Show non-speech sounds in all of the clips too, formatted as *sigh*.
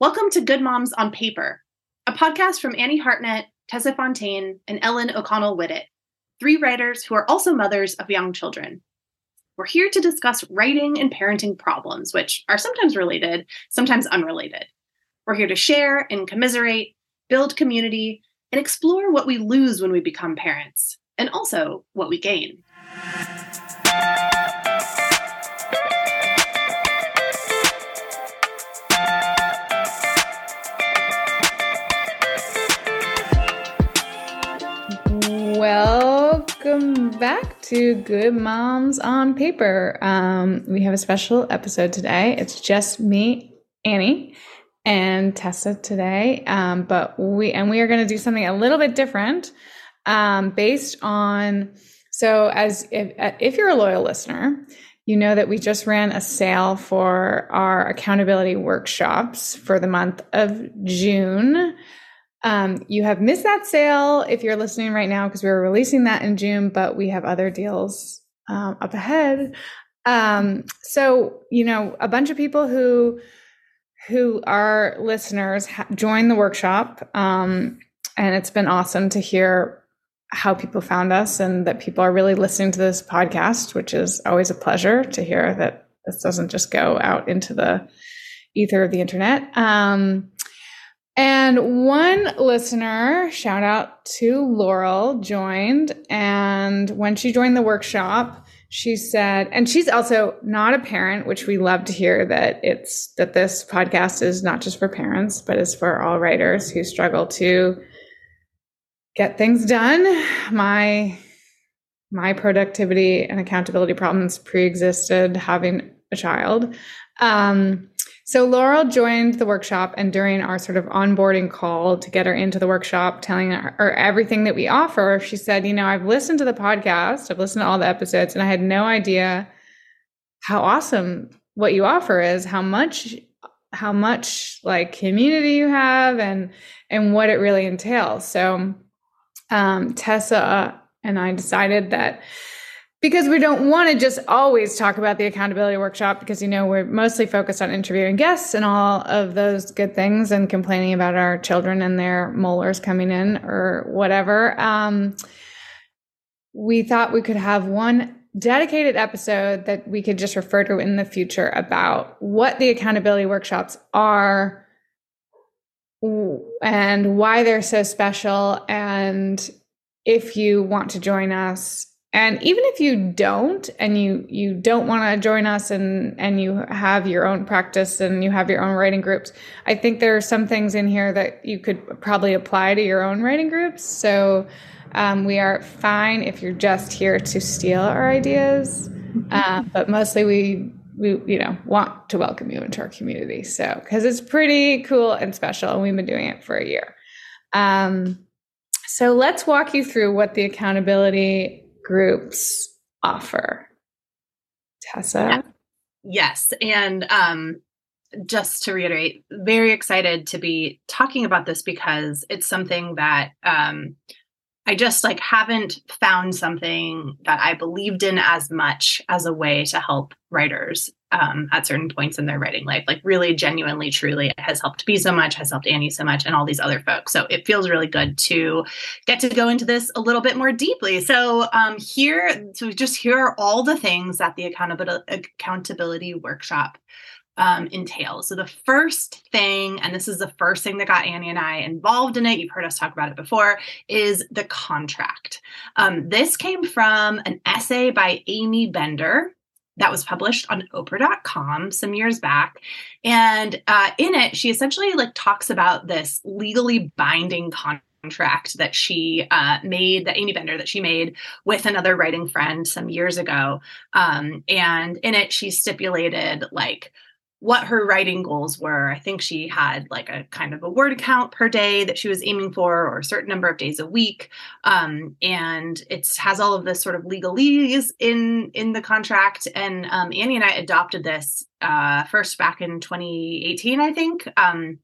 Welcome to Good Moms on Paper, a podcast from Annie Hartnett, Tessa Fontaine, and Ellen O'Connell Whitted, three writers who are also mothers of young children. We're here to discuss writing and parenting problems, which are sometimes related, sometimes unrelated. We're here to share and commiserate, build community, and explore what we lose when we become parents, and also what we gain. Welcome back to Good Moms on Paper. Um, we have a special episode today. It's just me, Annie, and Tessa today. Um, but we and we are going to do something a little bit different, um, based on. So, as if if you're a loyal listener, you know that we just ran a sale for our accountability workshops for the month of June. Um, you have missed that sale if you're listening right now because we were releasing that in June, but we have other deals um, up ahead. Um, so you know, a bunch of people who who are listeners ha- joined the workshop, um, and it's been awesome to hear how people found us and that people are really listening to this podcast, which is always a pleasure to hear that this doesn't just go out into the ether of the internet. Um, and one listener, shout out to Laurel, joined. And when she joined the workshop, she said, and she's also not a parent, which we love to hear that it's that this podcast is not just for parents, but is for all writers who struggle to get things done. My my productivity and accountability problems pre-existed having a child. Um, so Laurel joined the workshop, and during our sort of onboarding call to get her into the workshop, telling her everything that we offer, she said, "You know, I've listened to the podcast, I've listened to all the episodes, and I had no idea how awesome what you offer is, how much, how much like community you have, and and what it really entails." So um, Tessa and I decided that because we don't want to just always talk about the accountability workshop because you know we're mostly focused on interviewing guests and all of those good things and complaining about our children and their molars coming in or whatever. Um, we thought we could have one dedicated episode that we could just refer to in the future about what the accountability workshops are and why they're so special and if you want to join us and even if you don't and you you don't want to join us and and you have your own practice and you have your own writing groups i think there are some things in here that you could probably apply to your own writing groups. So um, we are fine if you're just here to steal our ideas uh, but mostly we we you know want to welcome you into our community. So because it's pretty cool and special and we've been doing it for a year. Um, so let's walk you through what the accountability groups offer. Tessa? Yes. And um, just to reiterate, very excited to be talking about this because it's something that um, I just like haven't found something that I believed in as much as a way to help writers um, at certain points in their writing life. Like really, genuinely, truly, it has helped me so much, has helped Annie so much, and all these other folks. So it feels really good to get to go into this a little bit more deeply. So um, here, so just here are all the things that the accountability accountability workshop um, entails. So the first thing, and this is the first thing that got Annie and I involved in it, you've heard us talk about it before, is the contract. Um, this came from an essay by Aimee Bender that was published on oprah.com some years back and uh, in it she essentially like talks about this legally binding contract that she uh, made, that Aimee Bender that she made with another writing friend some years ago. Um, and in it, she stipulated like what her writing goals were. I think she had like a kind of a word count per day that she was aiming for, or a certain number of days a week. Um, and it has all of this sort of legalese in in the contract. And um, Annie and I adopted this uh, first back in 2018, I think. Um,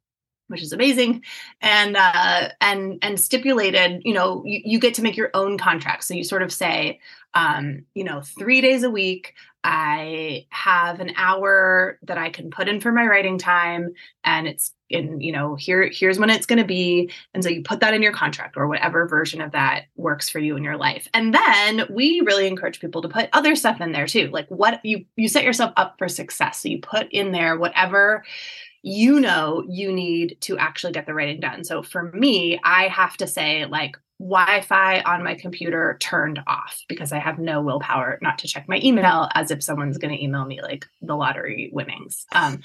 which is amazing and uh and and stipulated you know you, you get to make your own contract so you sort of say um you know three days a week i have an hour that i can put in for my writing time and it's in you know here here's when it's going to be and so you put that in your contract or whatever version of that works for you in your life and then we really encourage people to put other stuff in there too like what you you set yourself up for success so you put in there whatever you know you need to actually get the writing done. So for me, I have to say, like, Wi Fi on my computer turned off because I have no willpower not to check my email as if someone's going to email me like the lottery winnings. Um,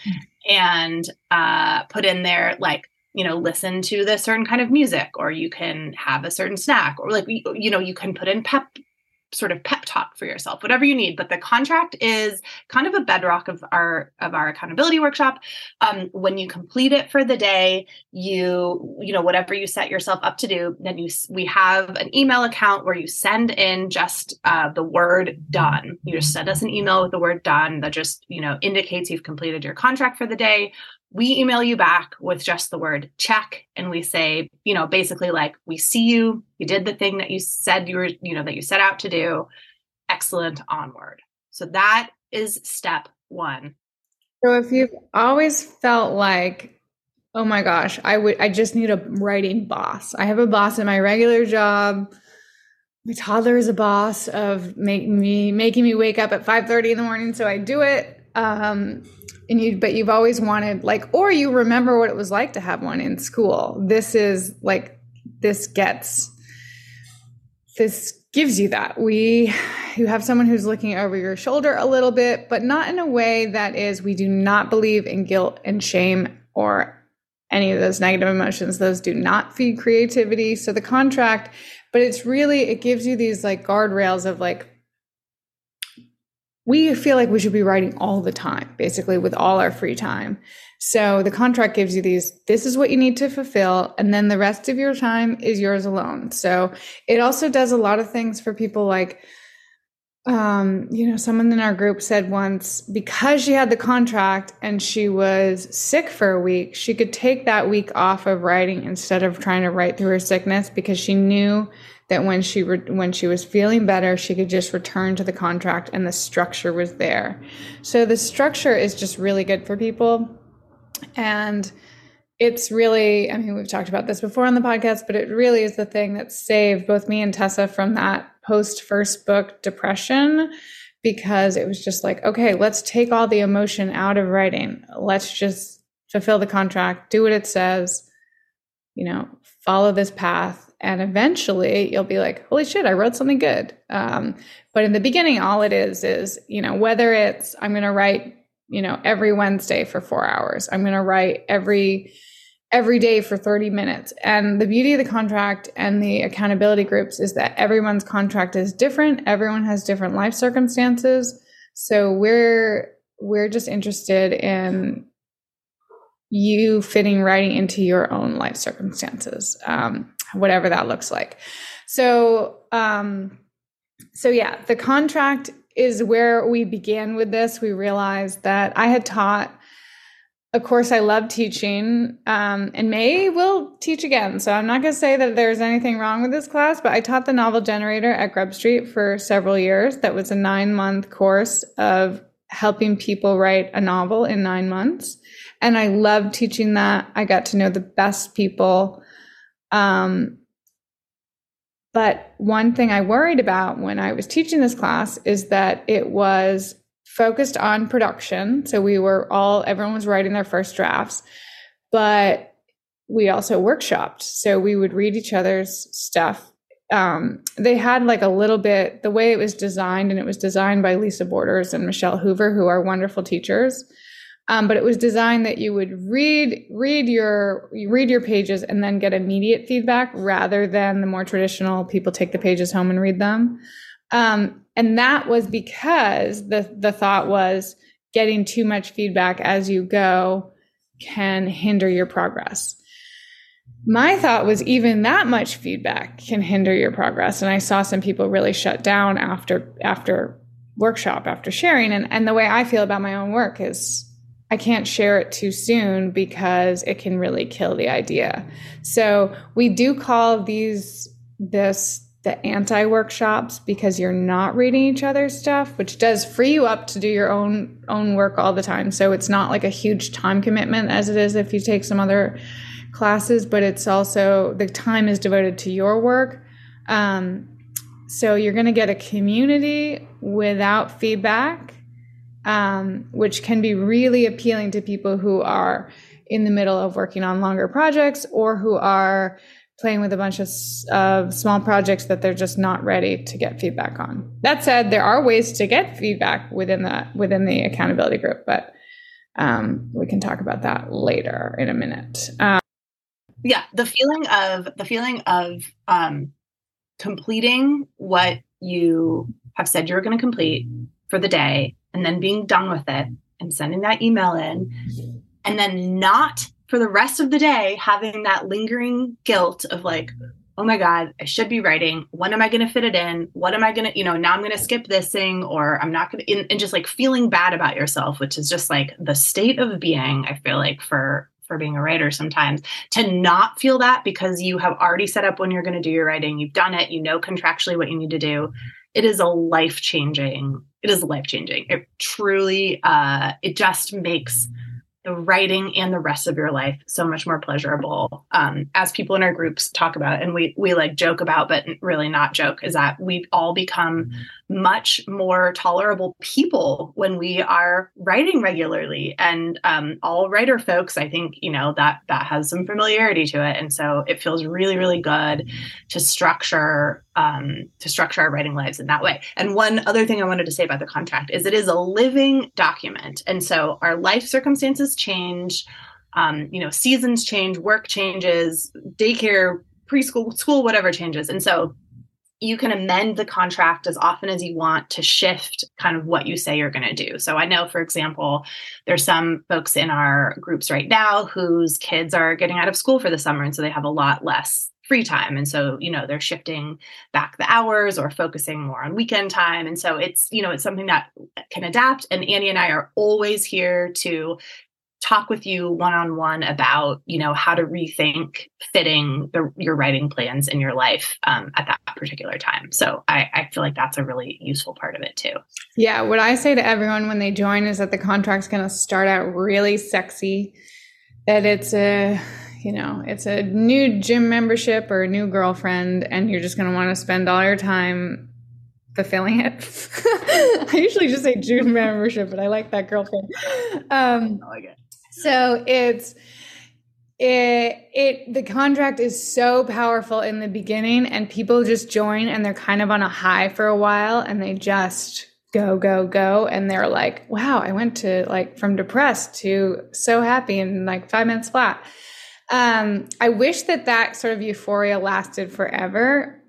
and uh, put in there, like, you know, listen to this certain kind of music, or you can have a certain snack, or like, you know, you can put in pep sort of pep talk for yourself whatever you need. But the contract is kind of a bedrock of our of our accountability workshop. Um, when you complete it for the day you you know whatever you set yourself up to do then you we have an email account where you send in just uh, the word done. You just send us an email with the word done that just you know indicates you've completed your contract for the day we email you back with just the word check and we say you know basically like we see you you did the thing that you said you were you know that you set out to do. Excellent onward. So that is step one. So if you've always felt like oh my gosh i would i just need a writing boss. I have a boss in my regular job. My toddler is a boss of making me making me wake up at 5 30 in the morning so i do it. Um and you but you've always wanted like or you remember what it was like to have one in school. This is like this gets this gives you that. We you have someone who's looking over your shoulder a little bit but not in a way that is we do not believe in guilt and shame or any of those negative emotions. Those do not feed creativity. So the contract but it's really it gives you these like guardrails of like we feel like we should be writing all the time, basically with all our free time. So the contract gives you these, this is what you need to fulfill. And then the rest of your time is yours alone. So it also does a lot of things for people like, um, you know, someone in our group said once because she had the contract and she was sick for a week, she could take that week off of writing instead of trying to write through her sickness because she knew that when she re- when she was feeling better she could just return to the contract and the structure was there. So the structure is just really good for people. And it's really i mean we've talked about this before on the podcast but it really is the thing that saved both me and tessa from that post first book depression because it was just like okay let's take all the emotion out of writing. Let's just fulfill the contract do what it says you know follow this path and eventually you'll be like holy shit i wrote something good. Um, but in the beginning all it is is you know whether it's i'm going to write you know every wednesday for four hours. I'm going to write every every day for 30 minutes. And the beauty of the contract and the accountability groups is that everyone's contract is different. Everyone has different life circumstances. So we're we're just interested in you fitting writing into your own life circumstances um, whatever that looks like. So, um, so yeah, the contract is where we began with this. We realized that I had taught a course I love teaching, um, and May will teach again. So I'm not going to say that there's anything wrong with this class, but I taught the novel generator at Grub Street for several years. That was a nine month course of helping people write a novel in nine months. And I loved teaching that. I got to know the best people um, but one thing I worried about when I was teaching this class is that it was focused on production. So we were all, everyone was writing their first drafts, but we also workshopped. So we would read each other's stuff. Um, they had like a little bit, the way it was designed, and it was designed by Lisa Borders and Michelle Hoover, who are wonderful teachers. Um, but it was designed that you would read read your you read your pages and then get immediate feedback rather than the more traditional people take the pages home and read them. Um, and that was because the the thought was getting too much feedback as you go can hinder your progress. My thought was even that much feedback can hinder your progress, and I saw some people really shut down after after workshop after sharing. And and the way I feel about my own work is I can't share it too soon because it can really kill the idea. So we do call these this the anti workshops because you're not reading each other's stuff, which does free you up to do your own own work all the time. So it's not like a huge time commitment as it is if you take some other classes, but it's also the time is devoted to your work. Um, so you're going to get a community without feedback um, which can be really appealing to people who are in the middle of working on longer projects or who are playing with a bunch of, of small projects that they're just not ready to get feedback on. That said, there are ways to get feedback within the within the accountability group, but um, we can talk about that later in a minute. Um, yeah, the feeling of the feeling of um, completing what you have said you're going to complete for the day and then being done with it and sending that email in. And then not for the rest of the day having that lingering guilt of like oh my god i should be writing. When am i going to fit it in? What am i going to you know now i'm going to skip this thing or i'm not going to and just like feeling bad about yourself which is just like the state of being i feel like for for being a writer sometimes. To not feel that because you have already set up when you're going to do your writing. You've done it. You know contractually what you need to do. It is a life changing it is life changing it truly uh it just makes the writing and the rest of your life so much more pleasurable um, as people in our groups talk about it and we we like joke about but really not joke is that we've all become mm-hmm. Much more tolerable people when we are writing regularly and um, all writer folks i think you know that that has some familiarity to it and so it feels really really good to structure um, to structure our writing lives in that way. And one other thing I wanted to say about the contract is it is a living document. And so our life circumstances change, um, you know, seasons change, work changes, daycare, preschool, school, whatever changes. And so you can amend the contract as often as you want to shift kind of what you say you're going to do. So I know, for example, there's some folks in our groups right now whose kids are getting out of school for the summer. And so they have a lot less free time. And so, you know, they're shifting back the hours or focusing more on weekend time. And so it's, you know, it's something that can adapt. And Annie and I are always here to talk with you one on one about, you know, how to rethink fitting the, your writing plans in your life um, at that particular time. So I, I feel like that's a really useful part of it too. Yeah. What I say to everyone when they join is that the contract's going to start out really sexy, that it's a, you know, it's a new gym membership or a new girlfriend, and you're just going to want to spend all your time fulfilling it. *laughs* I usually just say June membership, but I like that girlfriend. Um, I like it. So it's it it the contract is so powerful in the beginning, and people just join, and they're kind of on a high for a while, and they just go go go and they're like wow i went to like from depressed to so happy in like five minutes flat um, I wish that that sort of euphoria lasted forever,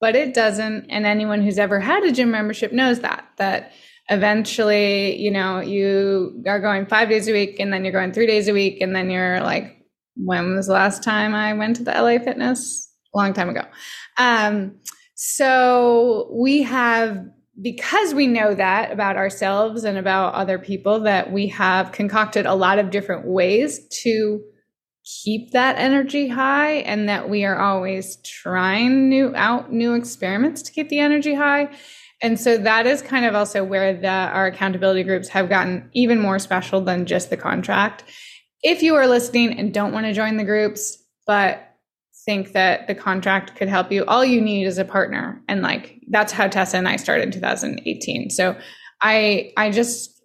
but it doesn't. And anyone who's ever had a gym membership knows that, that eventually, you know, you are going five days a week and then you're going three days a week. And then you're like, when was the last time I went to the LA Fitness? A long time ago. Um, so we have because we know that about ourselves and about other people that we have concocted a lot of different ways to keep that energy high and that we are always trying new out new experiments to keep the energy high. And so that is kind of also where the, our accountability groups have gotten even more special than just the contract. If you are listening and don't want to join the groups but think that the contract could help you all you need is a partner. And like that's how tessa and i started in 2018 so i i just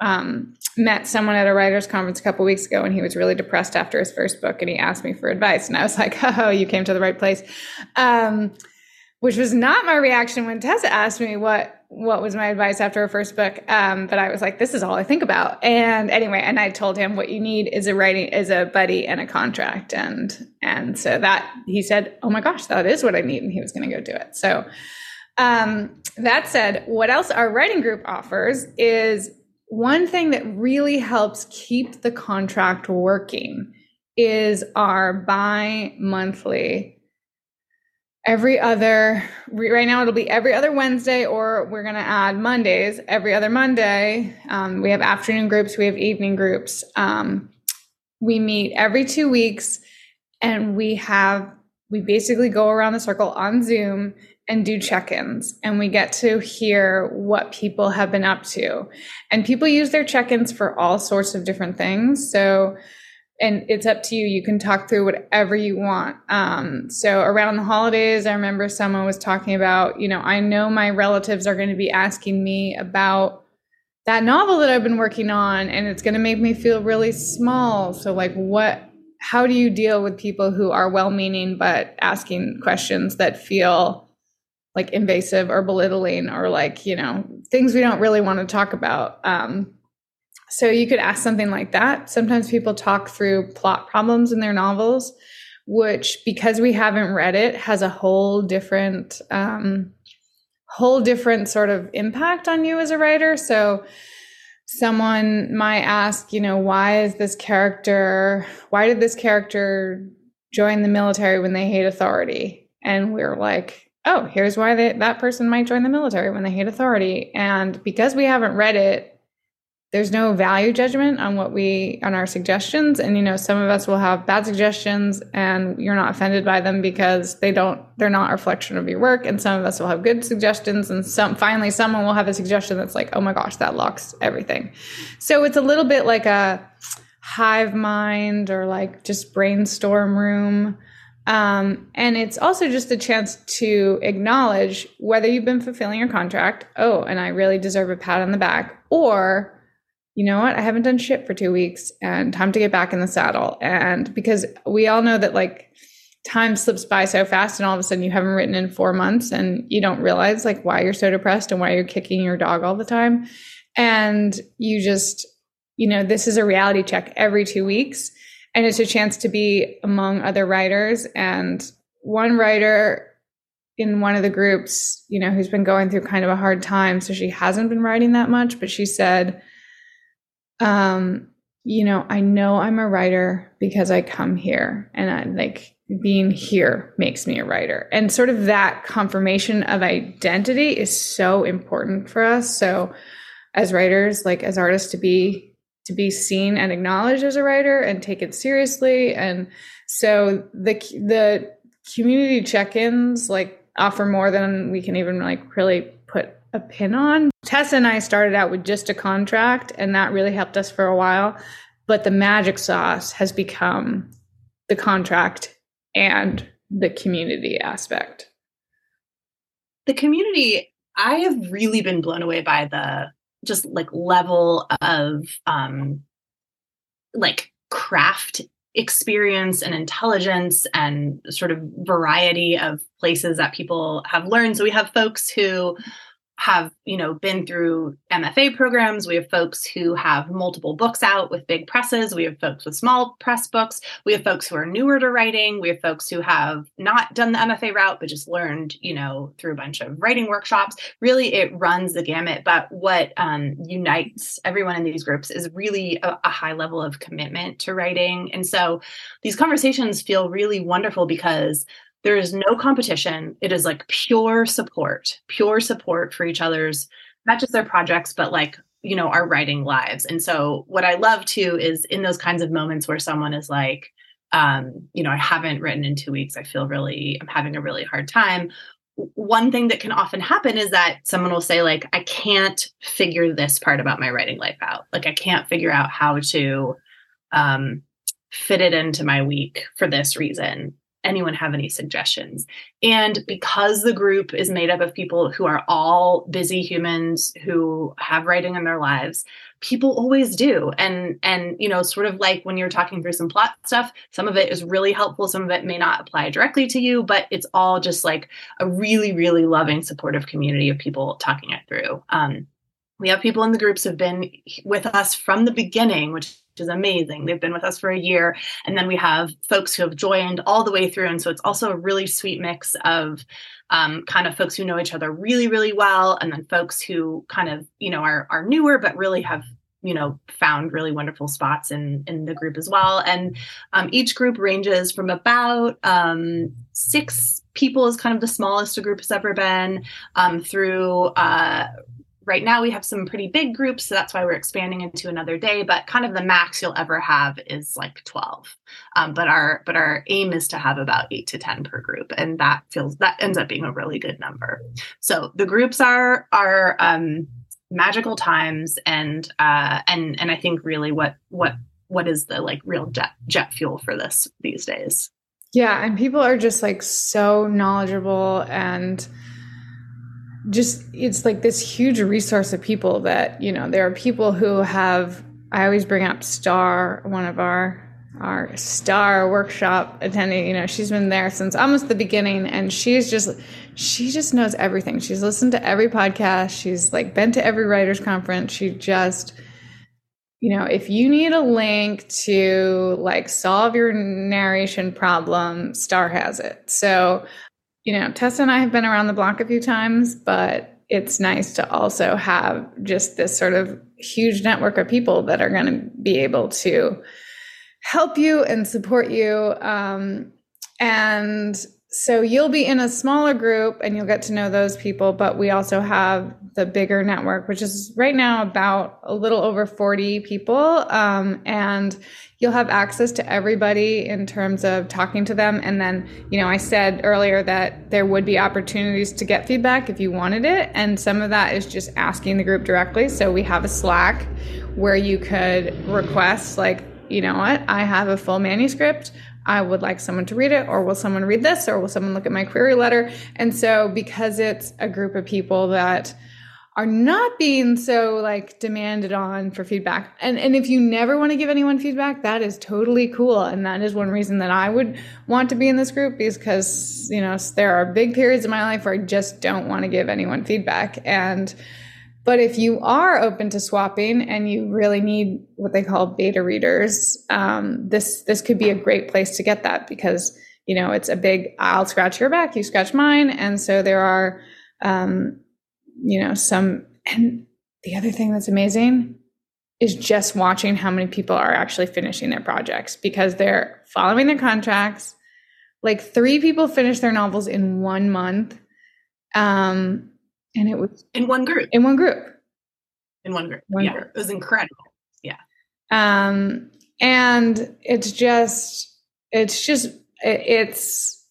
um, met someone at a writers conference a couple weeks ago and he was really depressed after his first book and he asked me for advice and i was *laughs* like oh you came to the right place. Um, which was not my reaction when tessa asked me what what was my advice after her first book um, but i was like this is all i think about. And anyway and i told him what you need is a writing is a buddy and a contract. And and so that he said oh my gosh that is what i need and he was going to go do it. So um, that said what else our writing group offers is one thing that really helps keep the contract working is our bi monthly every other right now it'll be every other wednesday or we're going to add mondays every other monday. Um, we have afternoon groups we have evening groups. Um, we meet every two weeks and we have we basically go around the circle on zoom and do check-ins and we get to hear what people have been up to and people use their check-ins for all sorts of different things so and it's up to you. You can talk through whatever you want. Um, so around the holidays, I remember someone was talking about, you know, I know my relatives are going to be asking me about that novel that I've been working on, and it's going to make me feel really small. So, like, what, how do you deal with people who are well meaning but asking questions that feel like invasive or belittling or like, you know, things we don't really want to talk about? Um, so you could ask something like that. Sometimes people talk through plot problems in their novels, which because we haven't read it has a whole different um, whole different sort of impact on you as a writer. So someone might ask, you know, why is this character why did this character join the military when they hate authority? And we're like, oh, here's why they, that person might join the military when they hate authority. And because we haven't read it, there's no value judgment on what we on our suggestions. And you know some of us will have bad suggestions and you're not offended by them because they don't they're not a reflection of your work. And some of us will have good suggestions and some finally someone will have a suggestion that's like oh my gosh that locks everything. So it's a little bit like a hive mind or like just brainstorm room um, and it's also just a chance to acknowledge whether you've been fulfilling your contract oh and i really deserve a pat on the back or you know what? I haven't done shit for two weeks and time to get back in the saddle. And because we all know that like time slips by so fast and all of a sudden you haven't written in four months and you don't realize like why you're so depressed and why you're kicking your dog all the time. And you just, you know, this is a reality check every two weeks. And it's a chance to be among other writers. And one writer in one of the groups, you know, who's been going through kind of a hard time. So she hasn't been writing that much, but she said, um, you know, I know I'm a writer because I come here and I like being here makes me a writer. And sort of that confirmation of identity is so important for us. So as writers, like as artists to be to be seen and acknowledged as a writer and take it seriously. And so the the community check-ins like offer more than we can even like really put a pin on. Tessa and I started out with just a contract, and that really helped us for a while. But the magic sauce has become the contract and the community aspect. The community, I have really been blown away by the just like level of um like craft experience and intelligence and sort of variety of places that people have learned. So we have folks who have you know been through mfa programs. We have folks who have multiple books out with big presses. We have folks with small press books. We have folks who are newer to writing. We have folks who have not done the mfa route but just learned you know through a bunch of writing workshops. Really it runs the gamut. But what um, unites everyone in these groups is really a, a high level of commitment to writing. And so these conversations feel really wonderful because there is no competition. It is like pure support, pure support for each other's, not just their projects, but like, you know, our writing lives. And so, what I love too is in those kinds of moments where someone is like, um, you know, I haven't written in two weeks. I feel really, I'm having a really hard time. One thing that can often happen is that someone will say, like, I can't figure this part about my writing life out. Like, I can't figure out how to um, fit it into my week for this reason anyone have any suggestions? And because the group is made up of people who are all busy humans who have writing in their lives, people always do. And and you know, sort of like when you're talking through some plot stuff, some of it is really helpful, some of it may not apply directly to you, but it's all just like a really really loving supportive community of people talking it through. Um, we have people in the groups who've been with us from the beginning, which is amazing. They've been with us for a year. And then we have folks who have joined all the way through. And so it's also a really sweet mix of um, kind of folks who know each other really, really well, and then folks who kind of, you know, are, are newer, but really have you know found really wonderful spots in in the group as well and um, each group ranges from about um, six people is kind of the smallest a group has ever been um, through uh, right now we have some pretty big groups so that's why we're expanding into another day but kind of the max you'll ever have is like 12 um, but our but our aim is to have about 8 to 10 per group and that feels that ends up being a really good number. So the groups are are um, magical times and uh and and i think really what what what is the like real jet jet fuel for this these days. Yeah and people are just like so knowledgeable and just it's like this huge resource of people that you know there are people who have i always bring up star one of our our star workshop attending you know she's been there since almost the beginning and she's just she just knows everything. She's listened to every podcast. She's like been to every writers conference. She just you know if you need a link to like solve your narration problem star has it. So you know, Tessa and I have been around the block a few times, but it's nice to also have just this sort of huge network of people that are going to be able to help you and support you. Um, and so you'll be in a smaller group and you'll get to know those people, but we also have the bigger network, which is right now about a little over 40 people. Um, and you'll have access to everybody in terms of talking to them. And then, you know, I said earlier that there would be opportunities to get feedback if you wanted it. And some of that is just asking the group directly. So we have a Slack where you could request, like, you know what, I have a full manuscript. I would like someone to read it, or will someone read this, or will someone look at my query letter? And so, because it's a group of people that are not being so like demanded on for feedback. And and if you never want to give anyone feedback, that is totally cool. And that is one reason that I would want to be in this group because, you know, there are big periods in my life where I just don't want to give anyone feedback. And but if you are open to swapping and you really need what they call beta readers, um, this this could be a great place to get that because you know it's a big I'll scratch your back, you scratch mine, and so there are um, you know, some, and the other thing that's amazing is just watching how many people are actually finishing their projects because they're following their contracts. Like three people finished their novels in one month. Um, and it was in one group. In one group. In one group. One yeah. Group. It was incredible. Yeah. Um, and it's just, it's just, it's,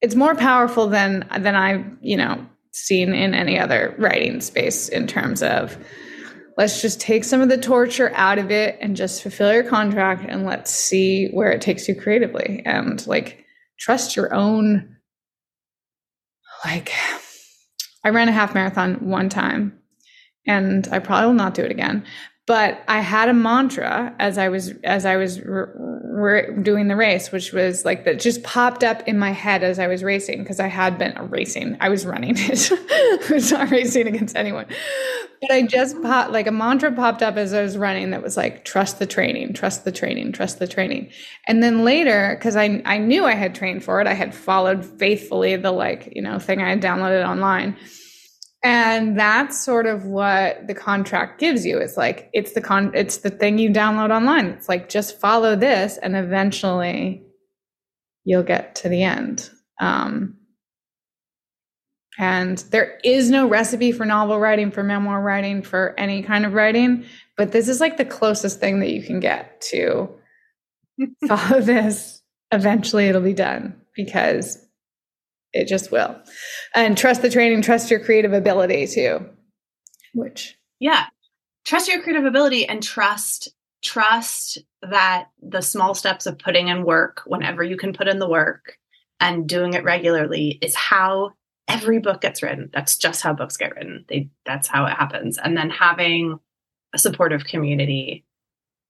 it's more powerful than, than I've you know, seen in any other writing space in terms of let's just take some of the torture out of it and just fulfill your contract and let's see where it takes you creatively and like trust your own like I ran a half marathon one time and I probably will not do it again but I had a mantra as I was as I was doing the race, which was like that just popped up in my head as I was racing because I had been racing. I was running it. *laughs* Was not racing against anyone, but I just popped like a mantra popped up as I was running that was like trust the training, trust the training, trust the training. And then later, because I I knew I had trained for it, I had followed faithfully the like you know thing I had downloaded online and that's sort of what the contract gives you. It's like it's the con it's the thing you download online. It's like just follow this and eventually you'll get to the end. Um, and there is no recipe for novel writing for memoir writing for any kind of writing but this is like the closest thing that you can get to *laughs* follow this. Eventually it'll be done because it just will. And trust the training, trust your creative ability too. Which yeah. Trust your creative ability and trust trust that the small steps of putting in work whenever you can put in the work and doing it regularly is how every book gets written. That's just how books get written. They that's how it happens. And then having a supportive community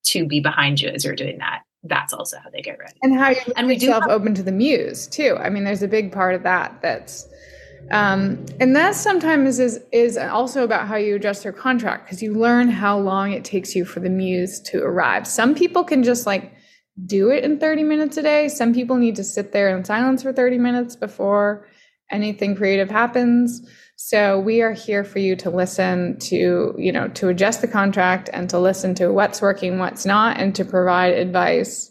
to be behind you as you're doing that that's also how they get ready. And how you and we yourself have- open to the muse too. I mean, there's a big part of that that's um, and that sometimes is is also about how you adjust your contract because you learn how long it takes you for the muse to arrive. Some people can just like do it in 30 minutes a day. Some people need to sit there in silence for 30 minutes before anything creative happens. So we are here for you to listen to, you know, to adjust the contract and to listen to what's working, what's not, and to provide advice.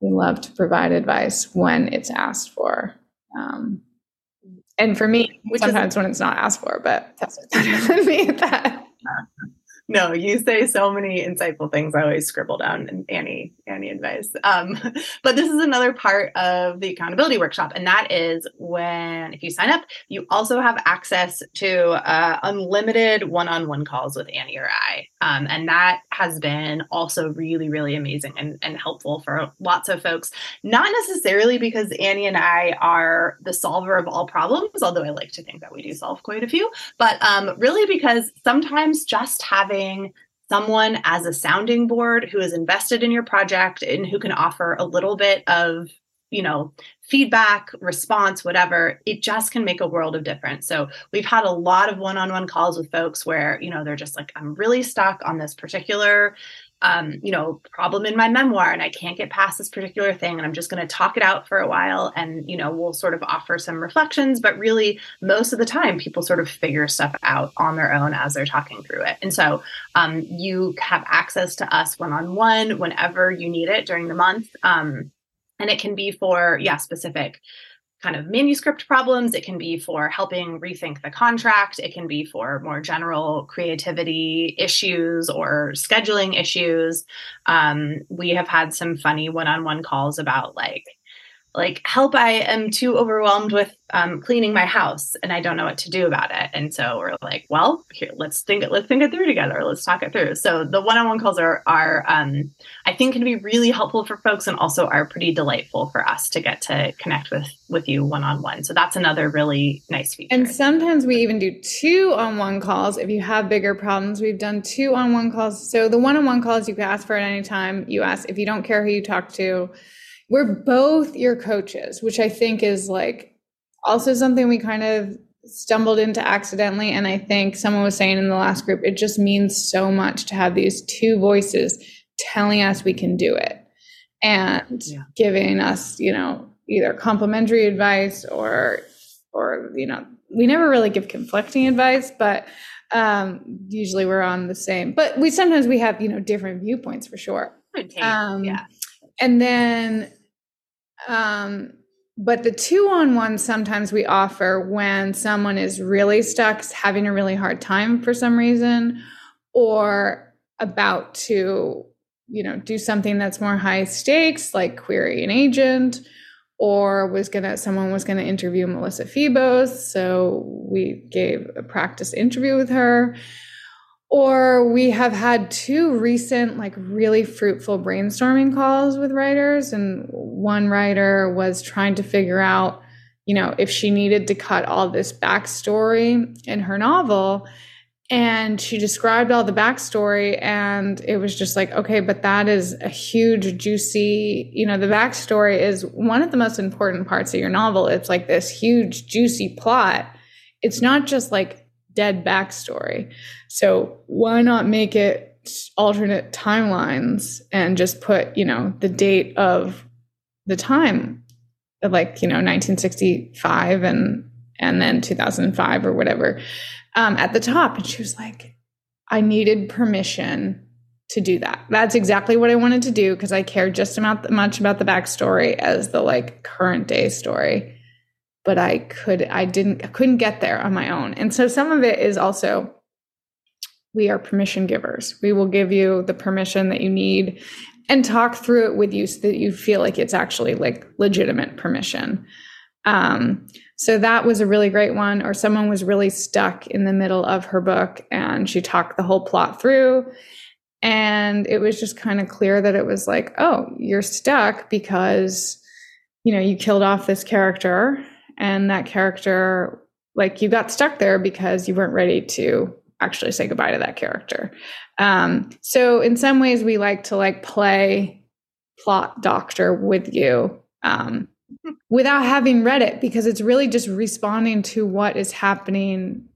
We love to provide advice when it's asked for. Um, and for me, Which sometimes is, when it's not asked for, but that's *laughs* me at that no, you say so many insightful things. I always scribble down Annie Annie advice. Um, *laughs* but this is another part of the accountability workshop, and that is when if you sign up, you also have access to uh, unlimited one-on-one calls with Annie or I, um, and that has been also really really amazing and, and helpful for lots of folks. Not necessarily because Annie and I are the solver of all problems, although I like to think that we do solve quite a few, but um, really because sometimes just having someone as a sounding board who is invested in your project and who can offer a little bit of you know feedback response whatever it just can make a world of difference so we've had a lot of one-on-one calls with folks where you know they're just like i'm really stuck on this particular um, you know, problem in my memoir and I can't get past this particular thing. And I'm just going to talk it out for a while. And, you know, we'll sort of offer some reflections, but really most of the time people sort of figure stuff out on their own as they're talking through it. And so um, you have access to us one on one whenever you need it during the month. Um, and it can be for, yeah, specific kind of manuscript problems. It can be for helping rethink the contract. It can be for more general creativity issues or scheduling issues. Um, we have had some funny one on one calls about like, like help i am too overwhelmed with um, cleaning my house and i don't know what to do about it. And so we're like well here let's think it let's think it through together. Let's talk it through. So the one-on-one calls are are um, i think can be really helpful for folks and also are pretty delightful for us to get to connect with with you one-on-one. So that's another really nice feature. And sometimes we even do two on one calls if you have bigger problems. We've done two on one calls. So the one-on-one calls you can ask for at any time. You ask if you don't care who you talk to we're both your coaches, which I think is like also something we kind of stumbled into accidentally. And I think someone was saying in the last group, it just means so much to have these two voices telling us we can do it and yeah. giving us, you know, either complimentary advice or, or, you know, we never really give conflicting advice, but um usually we're on the same but we sometimes we have you know different viewpoints for sure um yeah and then um, but the two on one sometimes we offer when someone is really stuck, having a really hard time for some reason, or about to, you know, do something that's more high stakes, like query an agent, or was gonna someone was gonna interview Melissa Febos, so we gave a practice interview with her or we have had two recent like really fruitful brainstorming calls with writers and one writer was trying to figure out you know if she needed to cut all this backstory in her novel and she described all the backstory and it was just like okay but that is a huge juicy you know the backstory is one of the most important parts of your novel it's like this huge juicy plot it's not just like dead backstory. So why not make it alternate timelines and just put, you know, the date of the time like, you know, 1965 and and then 2005 or whatever um, at the top. And she was like, I needed permission to do that. That's exactly what I wanted to do because I cared just about much about the backstory as the like current day story but I could I didn't I couldn't get there on my own. And so some of it is also we are permission givers. We will give you the permission that you need and talk through it with you so that you feel like it's actually like legitimate permission. Um, so that was a really great one. Or someone was really stuck in the middle of her book and she talked the whole plot through. And it was just kind of clear that it was like, oh, you're stuck because, you know, you killed off this character and that character like you got stuck there because you weren't ready to actually say goodbye to that character. Um, so in some ways we like to like play plot doctor with you um, *laughs* without having read it because it's really just responding to what is happening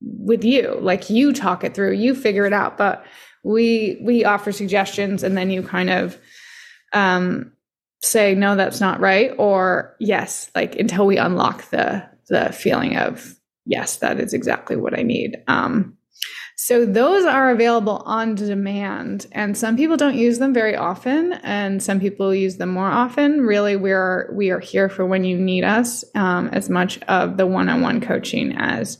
with you. Like you talk it through you figure it out but we we offer suggestions and then you kind of um say no that's not right or yes like until we unlock the the feeling of yes, that is exactly what I need. Um, so those are available on demand, and some people don't use them very often, and some people use them more often. Really, we are we are here for when you need us, um, as much of the one-on-one coaching as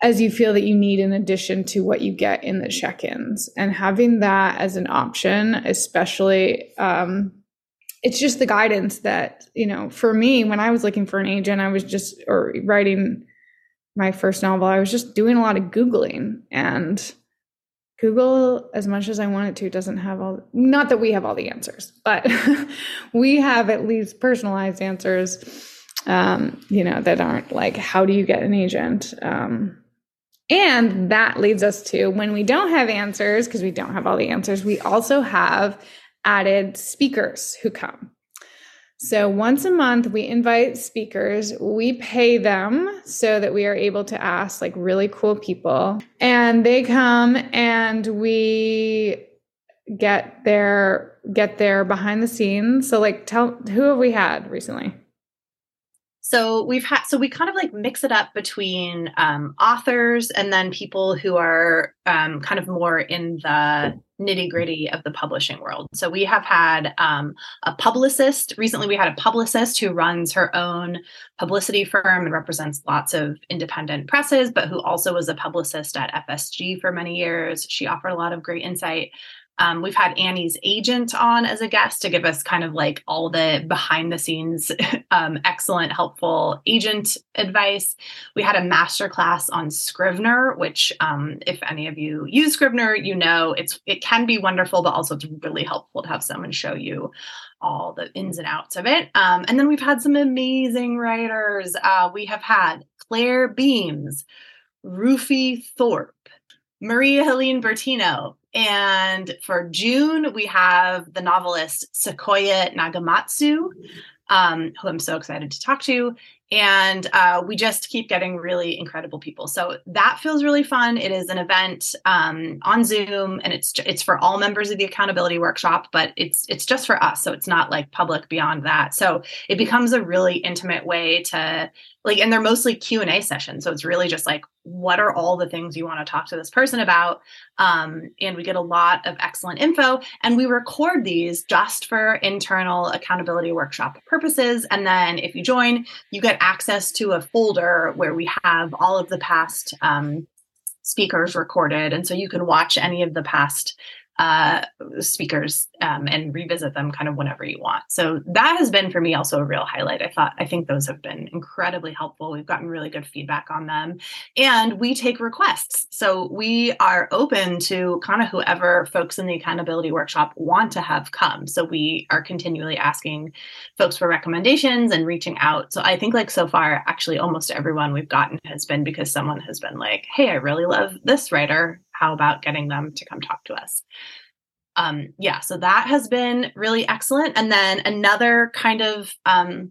as you feel that you need in addition to what you get in the check-ins, and having that as an option, especially. Um, it's just the guidance that you know for me when i was looking for an agent i was just or writing my first novel, I was just doing a lot of Googling and Google, as much as I want it to, doesn't have all, not that we have all the answers, but *laughs* we have at least personalized answers, um, you know, that aren't like, how do you get an agent? Um, and that leads us to when we don't have answers, because we don't have all the answers, we also have added speakers who come. So once a month, we invite speakers. We pay them so that we are able to ask like really cool people. And they come and we get their get their behind the scenes. So like tell who have we had recently? So we've had so we kind of like mix it up between um, authors and then people who are um, kind of more in the nitty gritty of the publishing world. So we have had um, a publicist. Recently, we had a publicist who runs her own publicity firm and represents lots of independent presses, but who also was a publicist at FSG for many years. She offered a lot of great insight um, we've had Annie's agent on as a guest to give us kind of like all the behind the scenes, *laughs* um, excellent, helpful agent advice. We had a master class on Scrivener, which, um, if any of you use Scrivener, you know it's it can be wonderful, but also it's really helpful to have someone show you all the ins and outs of it. Um, and then we've had some amazing writers. Uh, we have had Clare Beams, Rufi Thorpe, Marie-Helene Bertino, and for June, we have the novelist Sequoia Nagamatsu, um, who I'm so excited to talk to. And uh, we just keep getting really incredible people. So that feels really fun. It is an event um, on Zoom, and it's it's for all members of the accountability workshop, but it's it's just for us. So it's not like public beyond that. So it becomes a really intimate way to like and they're mostly q&a sessions so it's really just like what are all the things you want to talk to this person about um, and we get a lot of excellent info and we record these just for internal accountability workshop purposes and then if you join you get access to a folder where we have all of the past um, speakers recorded. And so you can watch any of the past uh, speakers um, and revisit them kind of whenever you want. So that has been for me also a real highlight. I thought I think those have been incredibly helpful. We've gotten really good feedback on them, and we take requests. So we are open to kind of whoever folks in the accountability workshop want to have come. So we are continually asking folks for recommendations and reaching out. So I think like so far, actually almost everyone we've gotten has been because someone has been like, "Hey, I really love this writer how about getting them to come talk to us? Um, yeah, so that has been really excellent. And then another kind of um,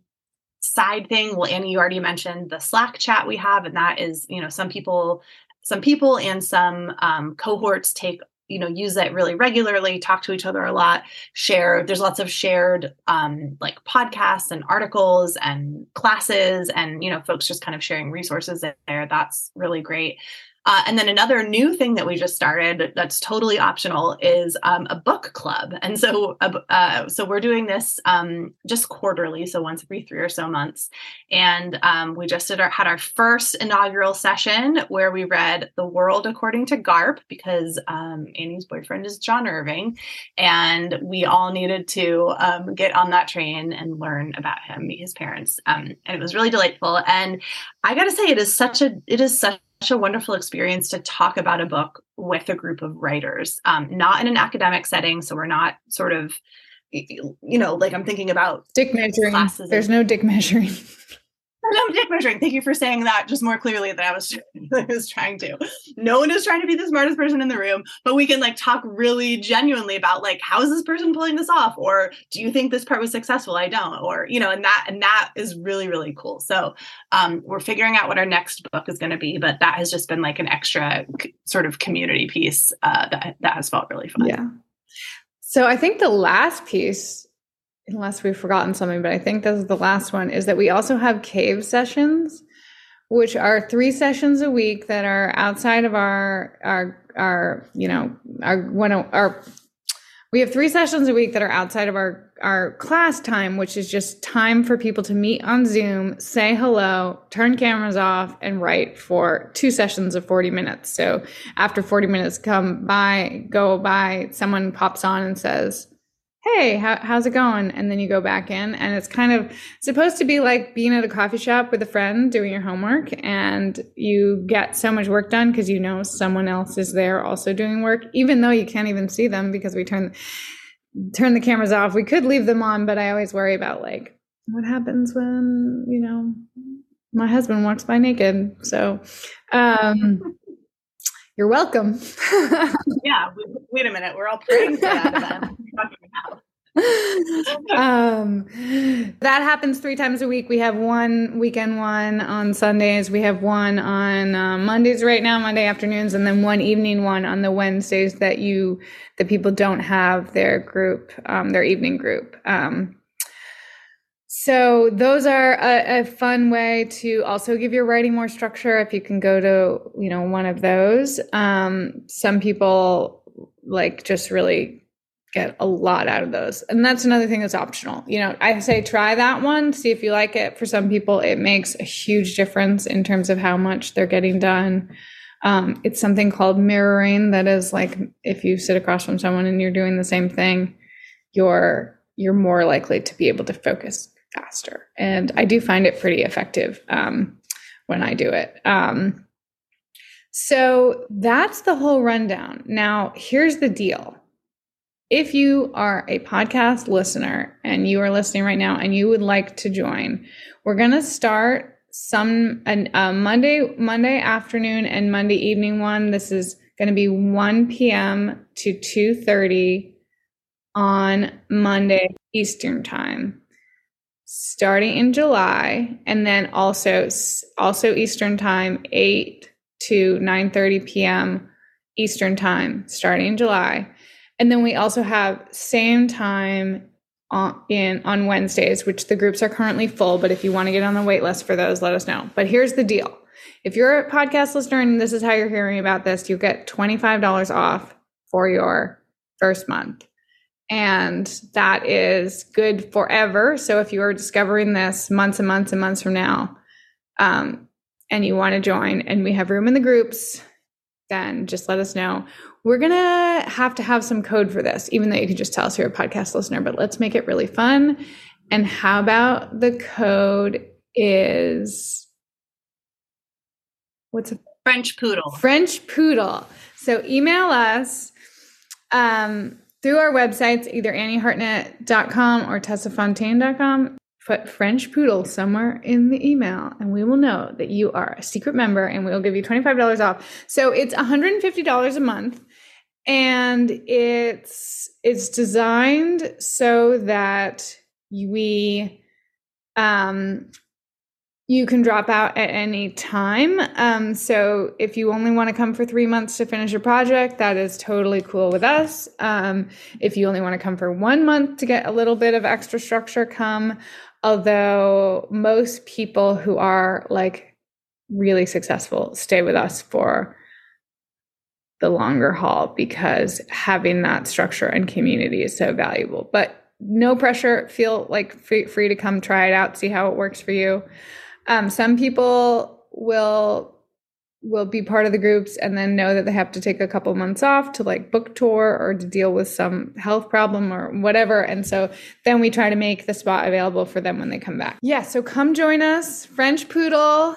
side thing, well, Annie, you already mentioned the Slack chat we have, and that is, you know, some people, some people and some um, cohorts take you know use that really regularly talk to each other a lot share there's lots of shared um, like podcasts and articles and classes and you know folks just kind of sharing resources there that's really great uh, and then another new thing that we just started that's totally optional is um, a book club. And so, uh, uh, so we're doing this um, just quarterly, so once every three or so months. And um, we just our, had our first inaugural session where we read The World According to Garp because um, Annie's boyfriend is John Irving, and we all needed to um, get on that train and learn about him, meet his parents, um, and it was really delightful. And I got to say, it is such a it is such a wonderful experience to talk about a book with a group of writers, um, not in an academic setting. So we're not sort of, you know, like I'm thinking about dick measuring. Classes There's no dick measuring. *laughs* no dick measuring. Thank you for saying that just more clearly than I was, *laughs* I was trying to. No one is trying to be the smartest person in the room, but we can like talk really genuinely about like how is this person pulling this off, or do you think this part was successful? I don't, or you know, and that and that is really really cool. So um, we're figuring out what our next book is going to be, but that has just been like an extra c- sort of community piece uh, that that has felt really fun. Yeah. So I think the last piece unless we've forgotten something, but I think this is the last one, is that we also have cave sessions which are three sessions a week that are outside of our our our you know our one our we have three sessions a week that are outside of our our class time which is just time for people to meet on zoom say hello turn cameras off and write for two sessions of 40 minutes. So after 40 minutes come by go by someone pops on and says hey how, how's it going? And then you go back in and it's kind of supposed to be like being at a coffee shop with a friend doing your homework and you get so much work done because you know someone else is there also doing work even though you can't even see them because we turn turn the cameras off. We could leave them on but i always worry about like what happens when you know my husband walks by naked. So um you're welcome. *laughs* yeah. Wait a minute. We're all praying for that *laughs* um, that happens three times a week. We have one weekend one on Sundays. We have one on uh, Mondays right now, Monday afternoons, and then one evening one on the Wednesdays that you the people don't have their group, um, their evening group. Um, so those are a, a, fun way to also give your writing more structure. If you can go to, you know, one of those. Um, some people like just really get a lot out of those. And that's another thing that's optional. You know, I say try that one, see if you like it. For some people, it makes a huge difference in terms of how much they're getting done. Um, it's something called mirroring that is like if you sit across from someone and you're doing the same thing, you're you're more likely to be able to focus faster. And I do find it pretty effective um, when I do it. Um, so that's the whole rundown. Now, here's the deal. If you are a podcast listener and you are listening right now and you would like to join, we're going to start some a Monday Monday afternoon and Monday evening one. This is going to be 1 p.m. to 2:30 on Monday Eastern time starting in July and then also also Eastern time 8 to 9:30 p.m. Eastern time starting in July. And then we also have same time on, in on Wednesdays, which the groups are currently full, but if you want to get on the wait list for those, let us know. But here's the deal. If you're a podcast listener and this is how you're hearing about this, you get $25 off for your first month and that is good forever. So if you are discovering this months and months and months from now, um, and you want to join, and we have room in the groups, then just let us know. We're gonna have to have some code for this, even though you can just tell us you're a podcast listener. But let's make it really fun. And how about the code is what's a French poodle? French poodle. So email us. Um, through our websites, either anniehartnett.com or tessafontaine.com. Put French Poodle somewhere in the email, and we will know that you are a secret member, and we'll give you $25 off. So it's $150 a month, and it's it's designed so that we um you can drop out at any time. Um, so if you only want to come for three months to finish a project, that is totally cool with us. Um, if you only want to come for one month to get a little bit of extra structure, come. Although most people who are like really successful stay with us for the longer haul because having that structure and community is so valuable. But no pressure. Feel like free, free to come try it out, see how it works for you. Um, some people will will be part of the groups and then know that they have to take a couple months off to like book tour or to deal with some health problem or whatever. And so then we try to make the spot available for them when they come back. Yeah so come join us french poodle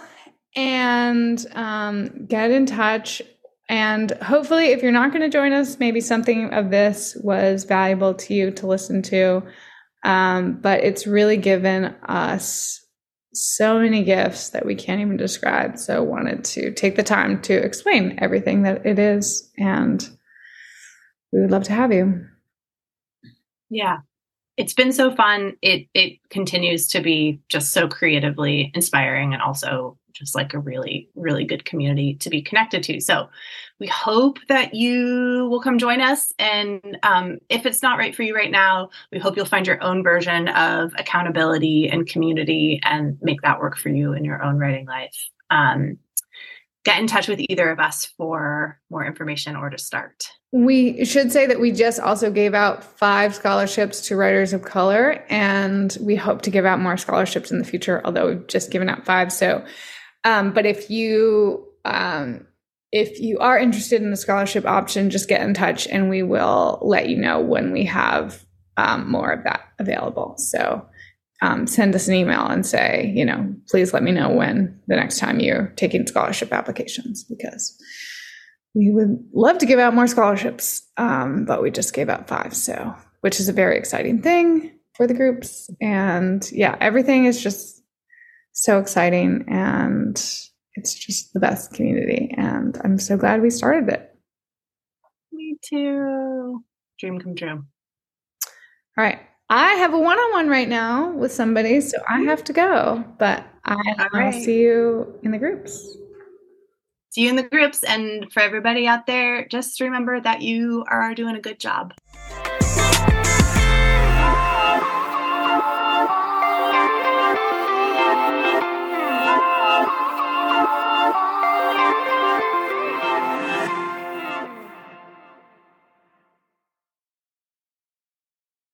and um, get in touch. And hopefully if you're not going to join us maybe something of this was valuable to you to listen to. Um, but it's really given us so many gifts that we can't even describe. So wanted to take the time to explain everything that it is and we would love to have you. Yeah. It's been so fun. It it continues to be just so creatively inspiring and also just like a really, really good community to be connected to. So we hope that you will come join us. And um, if it's not right for you right now, we hope you'll find your own version of accountability and community and make that work for you in your own writing life. um, get in touch with either of us for more information or to start. We should say that we just also gave out five scholarships to writers of color, and we hope to give out more scholarships in the future, although we've just given out five. So, um, but if you, um, if you are interested in the scholarship option, just get in touch and we will let you know when we have um, more of that available. So, um, send us an email and say, you know, please let me know when the next time you're taking scholarship applications because we would love to give out more scholarships, um, but we just gave out five, so which is a very exciting thing for the groups. And yeah, everything is just so exciting and it's just the best community. And I'm so glad we started it. Me too. Dream come true. All right. I have a one on one right now with somebody, so I mm-hmm. have to go, but I, will see you in the groups. See you in the groups. And for everybody out there, just remember that you are doing a good job.